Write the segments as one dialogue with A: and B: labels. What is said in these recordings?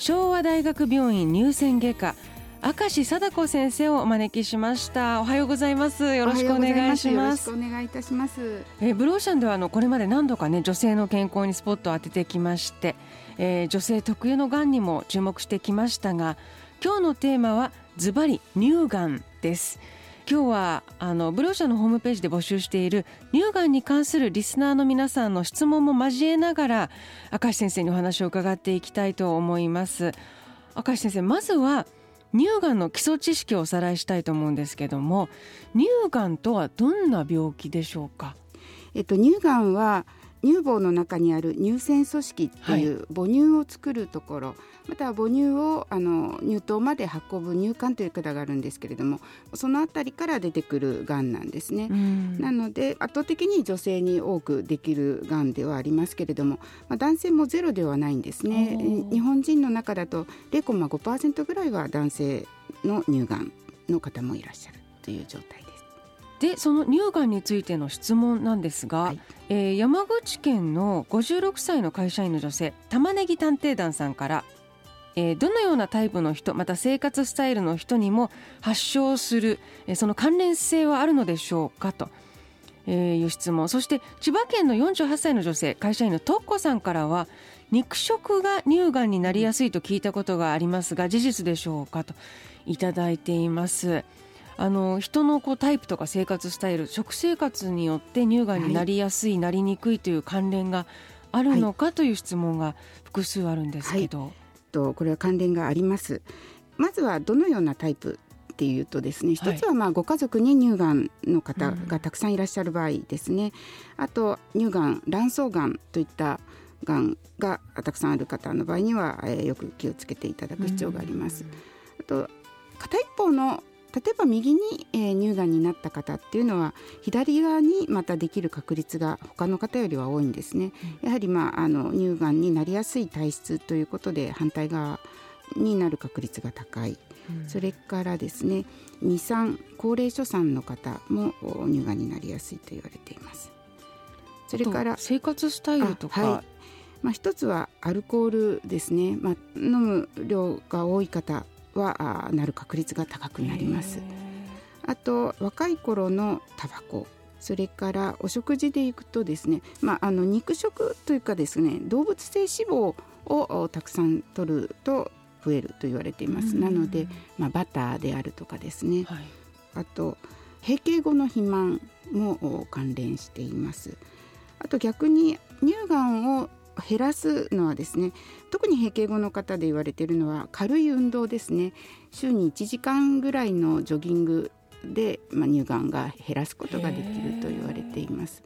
A: 昭和大学病院乳腺外科明石貞子先生をお招きしました。おはようございます。よろしくお願いします。
B: よろしくお願いいたします。
A: えブローシャンではあのこれまで何度かね女性の健康にスポットを当ててきまして、えー、女性特有のがんにも注目してきましたが今日のテーマはズバリ乳がんです今日はあのブロー社のホームページで募集している乳がんに関するリスナーの皆さんの質問も交えながら明石先生にお話を伺っていきたいと思います。明石先生まずは乳がんの基礎知識をおさらいしたいと思うんですけども乳がんとはどんな病気でしょうか？
B: えっと乳がんは乳房の中にある乳腺組織っていう母乳を作るところ、はい、または母乳をあの乳頭まで運ぶ乳管という管があるんですけれどもその辺りから出てくるがんなんですね。なので圧倒的に女性に多くできるがんではありますけれども、まあ、男性もゼロではないんですね。日本人の中だと0.5%ぐらいは男性の乳がんの方もいらっしゃるという状態です。
A: でその乳がんについての質問なんですが、はい、えー、山口県の56歳の会社員の女性玉ねぎ探偵団さんからえー、どのようなタイプの人また生活スタイルの人にも発症する、えー、その関連性はあるのでしょうかと、えー、いう質問そして千葉県の48歳の女性会社員のとっこさんからは肉食が乳がんになりやすいと聞いたことがありますが事実でしょうかといただいています。あの人のこうタイプとか生活スタイル食生活によって乳がんになりやすい、はい、なりにくいという関連があるのかという質問が複数あるんですけど、はい、
B: とこれは関連があります。まずはどのようなタイプっていうとですね一つはまあご家族に乳がんの方がたくさんいらっしゃる場合ですね、うん、あと乳がん卵巣がんといったがんがたくさんある方の場合には、えー、よく気をつけていただく必要があります。うん、あと片一方の例えば右に、えー、乳がんになった方っていうのは左側にまたできる確率が他の方よりは多いんですね。やはり、まあ、あの乳がんになりやすい体質ということで反対側になる確率が高い。うん、それからですね二酸高齢者さんの方も乳がんになりやすいと言われています。
A: それから生活スタイルとか、はい、
B: まあ、一つはアルコールですね、まあ、飲む量が多い方はなる確率が高くなります。あと若い頃のタバコそれからお食事でいくとですね、まあ、あの肉食というかですね動物性脂肪をたくさん取ると増えると言われています。なので、まあ、バターであるとかですね、はい、あと閉経後の肥満も関連しています。あと逆に乳がんを減らすのはですね特に閉経後の方で言われているのは軽い運動ですね。週に1時間ぐらいのジョギングで、まあ、乳がんが減らすことができると言われています。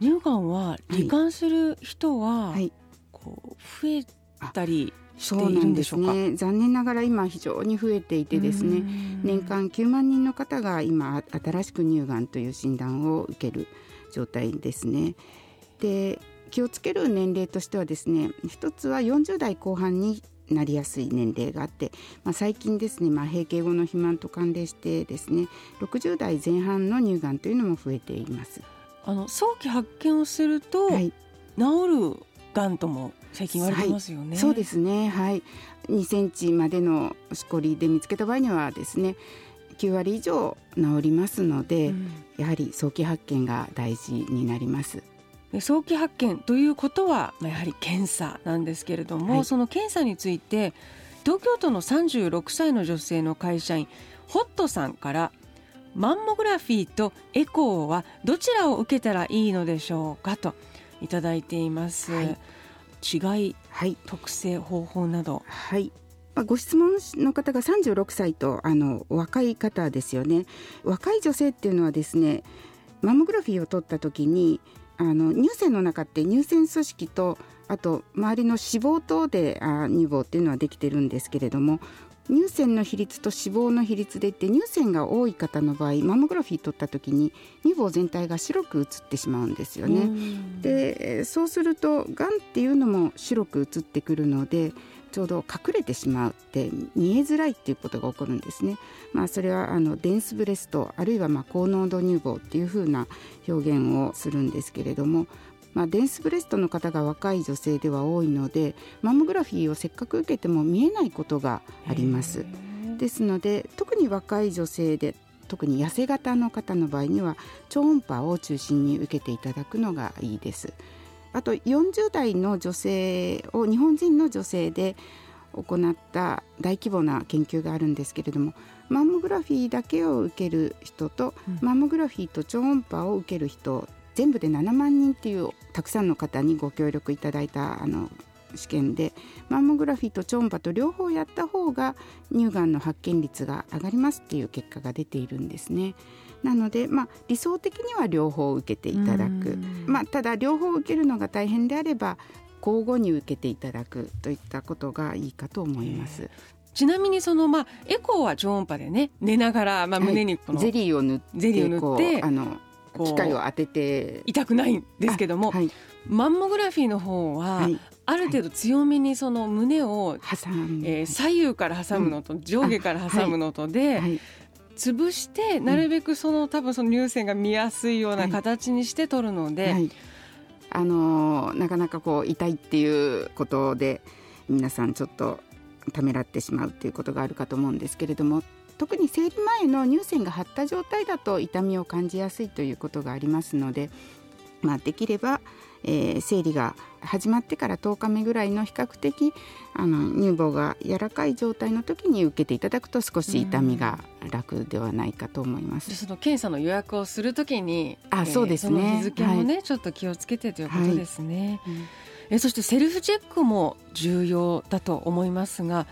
A: 乳がんは罹患する人は、はい、こう増えたりしているんでしょうか？ね、
B: 残念ながら今非常に増えていてですね年間9万人の方が今新しく乳がんという診断を受ける状態ですね。で気をつける年齢としてはですね一つは40代後半になりやすい年齢があって、まあ、最近ですね、まあ、閉経後の肥満と関連してですね60代前半の乳がんというのも増えています。
A: あの早期発見をすると、はい、治るがんとも最近言われてますよね、
B: はい、そうですね。はい。2センチまでのしこりで見つけた場合にはですね9割以上治りますので、うん、やはり早期発見が大事になります
A: 早期発見ということはやはり検査なんですけれども、はい、その検査について東京都の36歳の女性の会社員ホットさんからマンモグラフィーとエコーはどちらを受けたらいいのでしょうかといただいています、はい、違い、はい、特性方法など。
B: はい。ご質問の方が36歳とあの若い方ですよね。若い女性っていうのはですねマンモグラフィーを取った時にあの乳腺の中って乳腺組織とあと周りの脂肪等であ乳房っていうのはできてるんですけれども乳腺の比率と脂肪の比率でって乳腺が多い方の場合マンモグラフィー取った時に乳房全体が白く映ってしまうんですよね。でそうするとがんっていうのも白く映ってくるのでちょうど隠れてしまうって見えづらいっていうことが起こるんですね。まあ、それはあのデンスブレストあるいはまあ高濃度乳房っていうふうな表現をするんですけれども、まあ、デンスブレストの方が若い女性では多いのでマンモグラフィーをせっかく受けても見えないことがあります。ですので特に若い女性で特に痩せ型の方の場合には超音波を中心に受けていただくのがいいです。あと40代の女性を日本人の女性で行った大規模な研究があるんですけれどもマンモグラフィーだけを受ける人と、うん、マンモグラフィーと超音波を受ける人全部で7万人っていうたくさんの方にご協力いただいたあの試験でマンモグラフィーと超音波と両方やった方が乳がんの発見率が上がりますっていう結果が出ているんですね。なので、まあ、理想的には両方受けていただく、まあ、ただ両方受けるのが大変であれば交互に受けていただくといったことがいいかと思います。
A: ちなみにそのまあエコーは超音波でね寝ながらまあ胸にこの、
B: はい、ゼリーを塗って
A: ゼリーを塗って
B: あの機械を当てて。
A: 痛くないんですけども、はい、マンモグラフィーの方は、はい、ある程度強めにその胸を、挟む、えー、左右から挟むのと、上下から挟むのとで、潰してなるべくその、多分その乳腺が見やすいような形にして取るので、
B: あのー、なかなかこう痛いっていうことで皆さんちょっとためらってしまうっていうことがあるかと思うんですけれども特に生理前の乳腺が張った状態だと痛みを感じやすいということがありますので、まあ、できれば、えー、生理が始まってから10日目ぐらいの比較的あの乳房が柔らかい状態の時に受けていただくと少し痛みが楽ではないかと思います。
A: その検査の予約をするときに、
B: あ、そうですね。
A: 日付もね、はい、ちょっと気をつけてということですね。はい、えそしてセルフチェックも重要だと思いますが、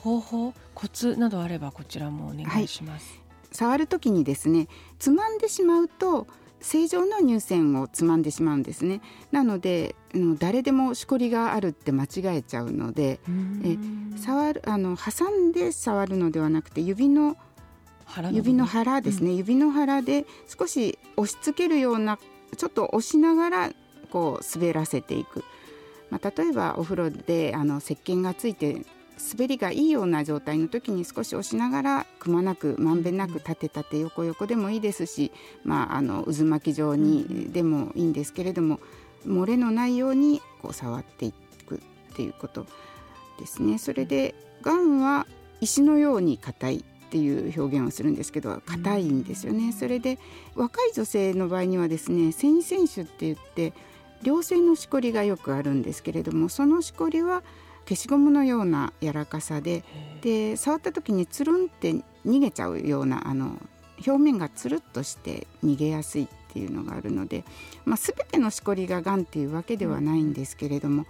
A: 方法コツなどあればこちらもお願いします、はい、
B: 触る時にですねつまんでしまうと正常の乳腺をつまんでしまうんですね。なので誰でもしこりがあるって間違えちゃうのでえ触るあの挟んで触るのではなくて指の指の腹ですね、うん、指の腹で少し押し付けるようなちょっと押しながらこう滑らせていく、まあ、例えばお風呂であの石鹸がついて滑りがいいような状態の時に少し押しながらくまなくまんべんなく立て立て横横でもいいですし、まあ、あの渦巻き状にでもいいんですけれども漏れのないようにこう触っていくっていうことですね。それでがんは石のように硬いっていう表現をするんですけど硬いんですよね。それで若い女性の場合にはですね繊維腺腫って言って良性のしこりがよくあるんですけれどもそのしこりは消しゴムのような柔らかさでで触った時につるんって逃げちゃうようなあの表面がつるっとして逃げやすいっていうのがあるので、まあ、全てのしこりががんっていうわけではないんですけれども、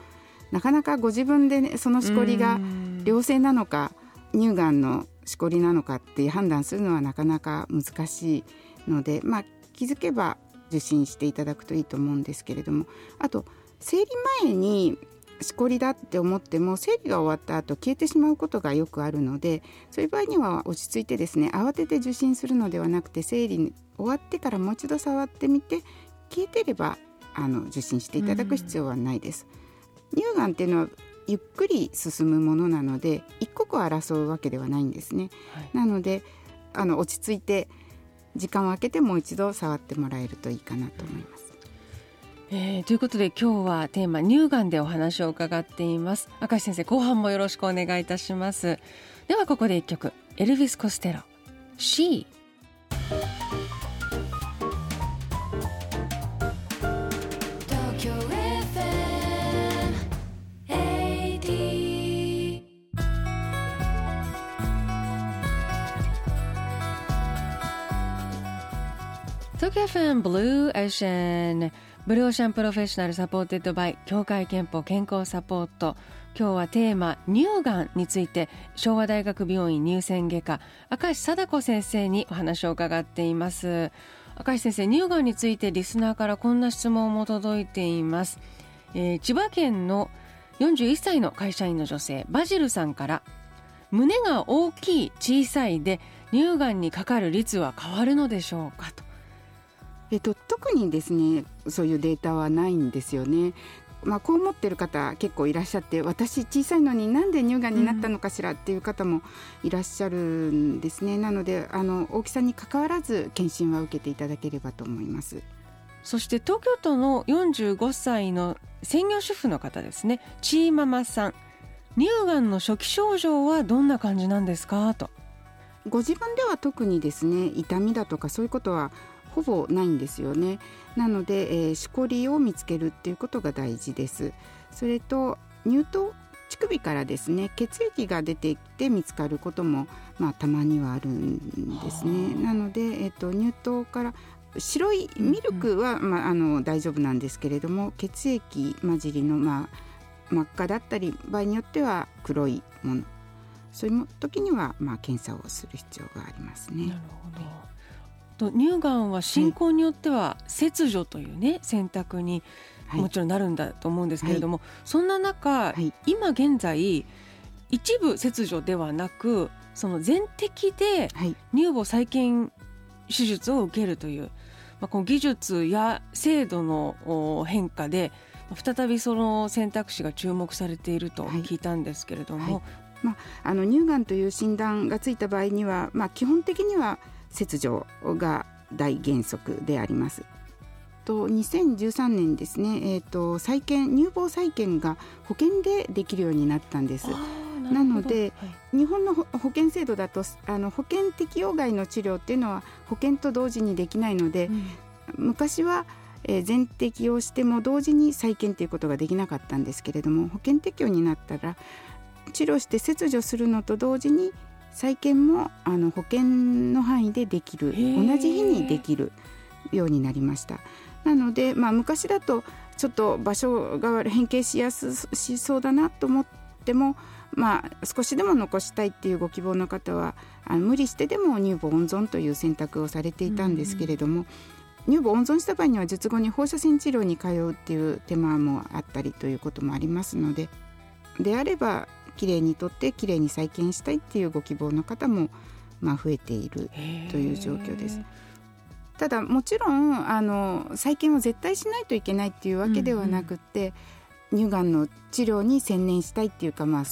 B: なかなかご自分で、ね、そのしこりが良性なのか乳がんのしこりなのかって判断するのはなかなか難しいので、まあ、気づけば受診していただくといいと思うんですけれどもあと生理前にしこりだって思っても生理が終わった後消えてしまうことがよくあるのでそういう場合には落ち着いてですね慌てて受診するのではなくて生理終わってからもう一度触ってみて消えてればあの受診していただく必要はないです。乳がんっていうのはゆっくり進むものなので一刻を争うわけではないんですね。はい、なのであの落ち着いて時間を空けてもう一度触ってもらえるといいかなと思います。
A: えー、ということで今日はテーマ乳がんでお話を伺っています。明石先生後半もよろしくお願いいたします。ではここで一曲。エルヴィス・コステロ。C 東京 FM ブルーオーシャンブルーオーシャンプロフェッショナル supported by 協会けんぽ健康サポート。今日はテーマ乳がんについて昭和大学病院乳腺外科明石貞子先生にお話を伺っています。明石先生乳がんについてリスナーからこんな質問も届いています、えー、千葉県の41歳の会社員の女性バジルさんから胸が大きい小さいで乳がんにかかる率は変わるのでしょうかと。
B: えっと、特にですねそういうデータはないんですよね。まあ、こう思ってる方結構いらっしゃって私小さいのになんで乳がんになったのかしらっていう方もいらっしゃるんですね、うん、なのであの大きさにかかわらず検診は受けていただければと思います。
A: そして東京都の45歳の専業主婦の方ですね。チーママさん。乳がんの初期症状はどんな感じなんですか？と。
B: ご自分では特にですね痛みだとかそういうことはほぼないんですよね。なので、えー、しこりを見つけるっていうことが大事です。それと乳頭乳首からですね血液が出てきて見つかることも、まあ、たまにはあるんですね。なので、えーと、乳頭から白いミルクは、まあ、あの大丈夫なんですけれども血液混じりの、まあ、真っ赤だったり場合によっては黒いもの。そういう時には、まあ、検査をする必要がありますね。
A: なるほどと乳がんは進行によっては切除というね、選択にもちろんなるんだと思うんですけれども、はい、そんな中、はい、今現在一部切除ではなくその全摘で乳房再建手術を受けるという、まあ、この技術や制度の変化で再びその選択肢が注目されていると聞いたんですけれども、はい、
B: まあ、あの乳がんという診断がついた場合には、まあ、基本的には切除が大原則であります。と2013年ですね、えーと、再建乳房再建が保険でできるようになったんです。なので、はい、日本の保険制度だとあの保険適用外の治療っていうのは保険と同時にできないので、うん、昔は、えー、全適用しても同時に再建ということができなかったんですけれども保険適用になったら治療して切除するのと同時に再建もあの保険の範囲でできる同じ日にできるようになりました。なので、まあ、昔だとちょっと場所が変形しやすしそうだなと思っても、まあ、少しでも残したいっていうご希望の方はあの無理してでも乳房温存という選択をされていたんですけれども、うん、乳房温存した場合には術後に放射線治療に通うっていう手間もあったりということもありますのでであればきれいにとってきれいに再建したいっていうご希望の方もまあ増えているという状況です。ただもちろんあの再建を絶対しないといけないっていうわけではなくて、うんうん、乳がんの治療に専念したいっていうか、まあ、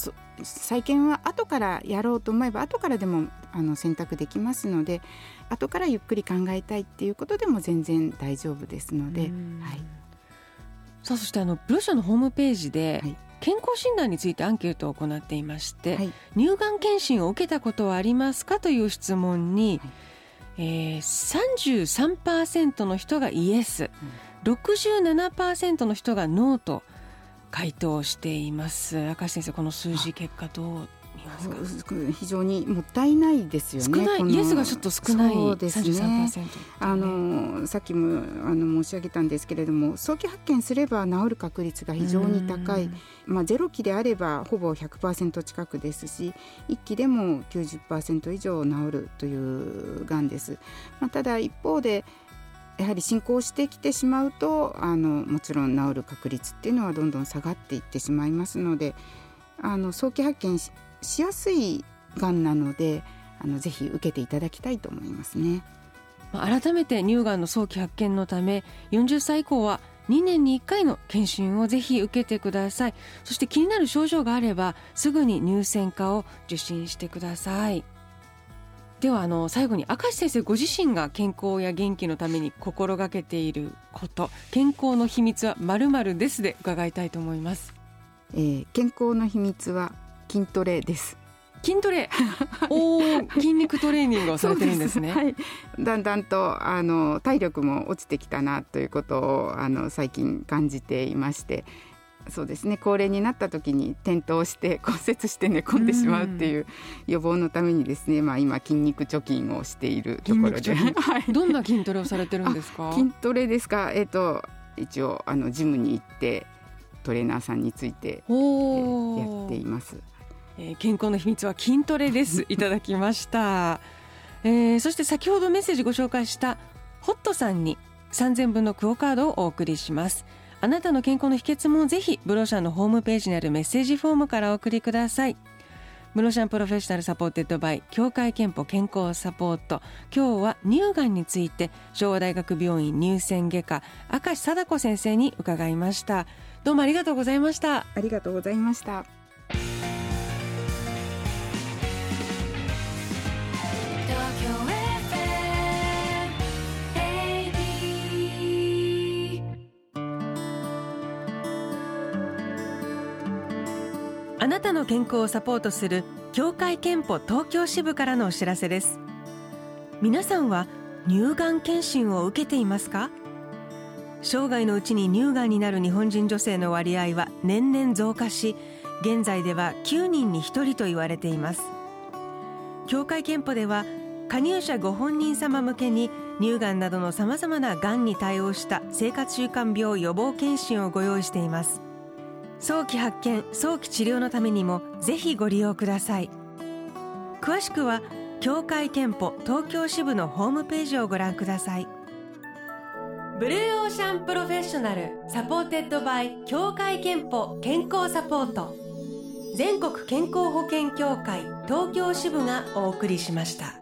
B: 再建は後からやろうと思えば後からでもあの選択できますので後からゆっくり考えたいっていうことでも全然大丈夫ですので。はい、
A: さあそしてあのブロシャのホームページで、はい健康診断についてアンケートを行っていまして、はい、乳がん検診を受けたことはありますかという質問に、はい。えー、33%の人がイエス、うん、67%の人がノーと回答しています。明石先生この数字結果どう
B: 非常にもったいないですよね。
A: 少ないイエスがちょっと少ないそうですね。
B: あのさっきもあの申し上げたんですけれども早期発見すれば治る確率が非常に高い。まあゼロ期であればほぼ100%近くですし1期でも90%以上治るというがんです。まあ、ただ一方でやはり進行してきてしまうとあのもちろん治る確率っていうのはどんどん下がっていってしまいますのであの早期発見しやすいがんなのであのぜひ受けていただきたいと思いますね。
A: 改めて乳がんの早期発見のため40歳以降は2年に1回の検診をぜひ受けてください。そして気になる症状があればすぐに乳腺科を受診してください。ではあの最後に明石先生ご自身が健康や元気のために心がけていること。健康の秘密はまるですで伺いたいと思います、
B: えー、健康の秘密は筋トレです。
A: 筋トレ。お筋肉トレーニングをされてるんですね。
B: はい、だんだんとあの体力も落ちてきたなということをあの最近感じていましてそうですね。高齢になった時に転倒して骨折して寝込んでしまうっていう予防のためにですね、まあ、今筋肉貯金をしているところで、
A: はい、どんな筋トレをされてるんですか？
B: 筋トレですか、えーと、一応あのジムに行ってトレーナーさんについて、えー、やっています。
A: えー、健康の秘密は筋トレです。いただきました、えー、そして先ほどメッセージご紹介したホットさんに3000分のクオカードをお送りします。あなたの健康の秘訣もぜひブロシャンのホームページにあるメッセージフォームからお送りください。ブルーオーシャンプロフェッショナル supported by 協会けんぽ健康サポート。今日は乳がんについて昭和大学病院乳腺外科明石貞子先生に伺いました。どうもありがとうございました。
B: ありがとうございました。
A: あなたの健康をサポートする協会憲法東京支部からのお知らせです。皆さんは乳がん検診を受けていますか？生涯のうちに乳がんになる日本人女性の割合は年々増加し現在では9人に1人と言われています。協会憲法では加入者ご本人様向けに乳がんなどのさまざまながんに対応した生活習慣病予防検診をご用意しています。早期発見早期治療のためにもぜひご利用ください。詳しくは協会けんぽ東京支部のホームページをご覧ください。
C: Blue Ocean Professional supported by 協会けんぽ健康サポート。全国健康保険協会東京支部がお送りしました。